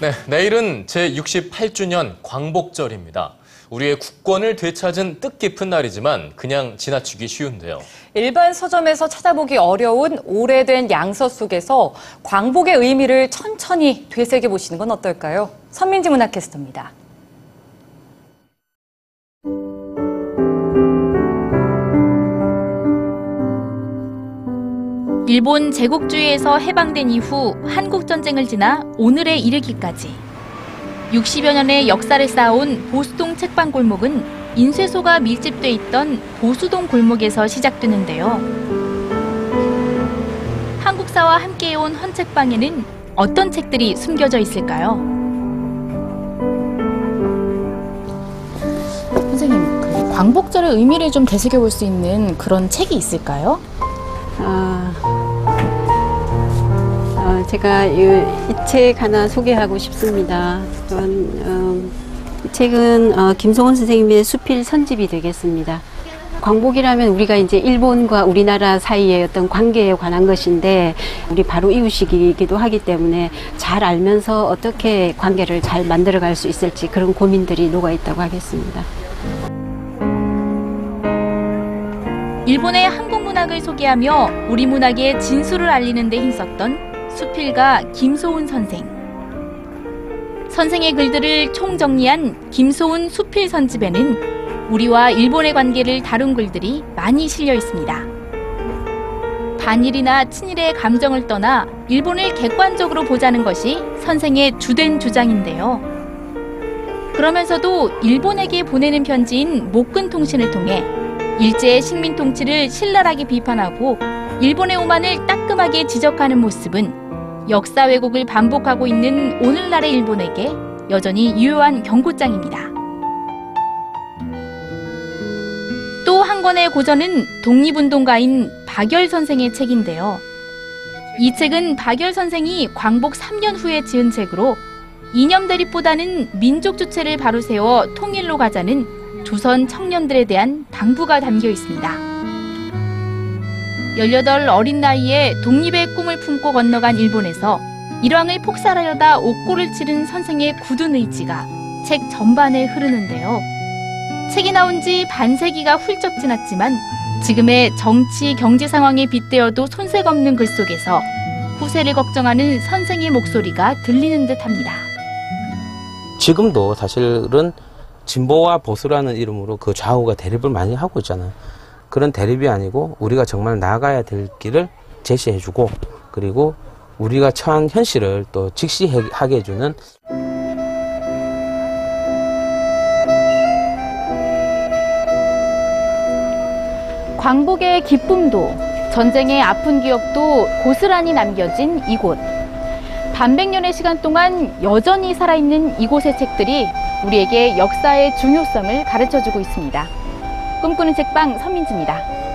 네, 내일은 제68주년 광복절입니다. 우리의 국권을 되찾은 뜻깊은 날이지만 그냥 지나치기 쉬운데요. 일반 서점에서 찾아보기 어려운 오래된 양서 속에서 광복의 의미를 천천히 되새겨 보시는 건 어떨까요? 선민지 문학캐스터입니다. 일본 제국주의에서 해방된 이후 한국전쟁을 지나 오늘에 이르기까지 60여 년의 역사를 쌓아온 보수동 책방 골목은 인쇄소가 밀집돼 있던 보수동 골목에서 시작되는데요. 한국사와 함께해온 헌책방에는 어떤 책들이 숨겨져 있을까요? 선생님, 그 광복절의 의미를 좀 되새겨 볼 수 있는 그런 책이 있을까요? 아, 어, 제가 이 책 하나 소개하고 싶습니다. 또한 어, 이 책은 어, 김성원 선생님의 수필 선집이 되겠습니다. 광복이라면 우리가 이제 일본과 우리나라 사이의 어떤 관계에 관한 것인데 우리 바로 이웃이기도 하기 때문에 잘 알면서 어떻게 관계를 잘 만들어 갈 수 있을지 그런 고민들이 녹아 있다고 하겠습니다. 일본의 한국 문학을 소개하며 우리 문학의 진수를 알리는 데 힘썼던 수필가 김소운 선생. 선생의 글들을 총정리한 김소운 수필 선집에는 우리와 일본의 관계를 다룬 글들이 많이 실려 있습니다. 반일이나 친일의 감정을 떠나 일본을 객관적으로 보자는 것이 선생의 주된 주장인데요. 그러면서도 일본에게 보내는 편지인 목근 통신을 통해 일제의 식민 통치를 신랄하게 비판하고 일본의 오만을 따끔하게 지적하는 모습은 역사 왜곡을 반복하고 있는 오늘날의 일본에게 여전히 유효한 경고장입니다. 또 한 권의 고전은 독립운동가인 박열 선생의 책인데요. 이 책은 박열 선생이 광복 3년 후에 지은 책으로 이념 대립보다는 민족 주체를 바로 세워 통일로 가자는 조선 청년들에 대한 당부가 담겨 있습니다. 18 어린 나이에 독립의 꿈을 품고 건너간 일본에서 일왕을 폭살하려다 옥고를 치른 선생의 굳은 의지가 책 전반에 흐르는데요. 책이 나온 지 반세기가 훌쩍 지났지만 지금의 정치, 경제 상황에 빗대어도 손색 없는 글 속에서 후세를 걱정하는 선생의 목소리가 들리는 듯 합니다. 지금도 사실은 진보와 보수라는 이름으로 그 좌우가 대립을 많이 하고 있잖아요. 그런 대립이 아니고 우리가 정말 나아가야 될 길을 제시해주고 그리고 우리가 처한 현실을 또 직시하게 해주는 광복의 기쁨도 전쟁의 아픈 기억도 고스란히 남겨진 이곳. 반백년의 시간 동안 여전히 살아있는 이곳의 책들이 우리에게 역사의 중요성을 가르쳐 주고 있습니다. 꿈꾸는 책방 선민지입니다.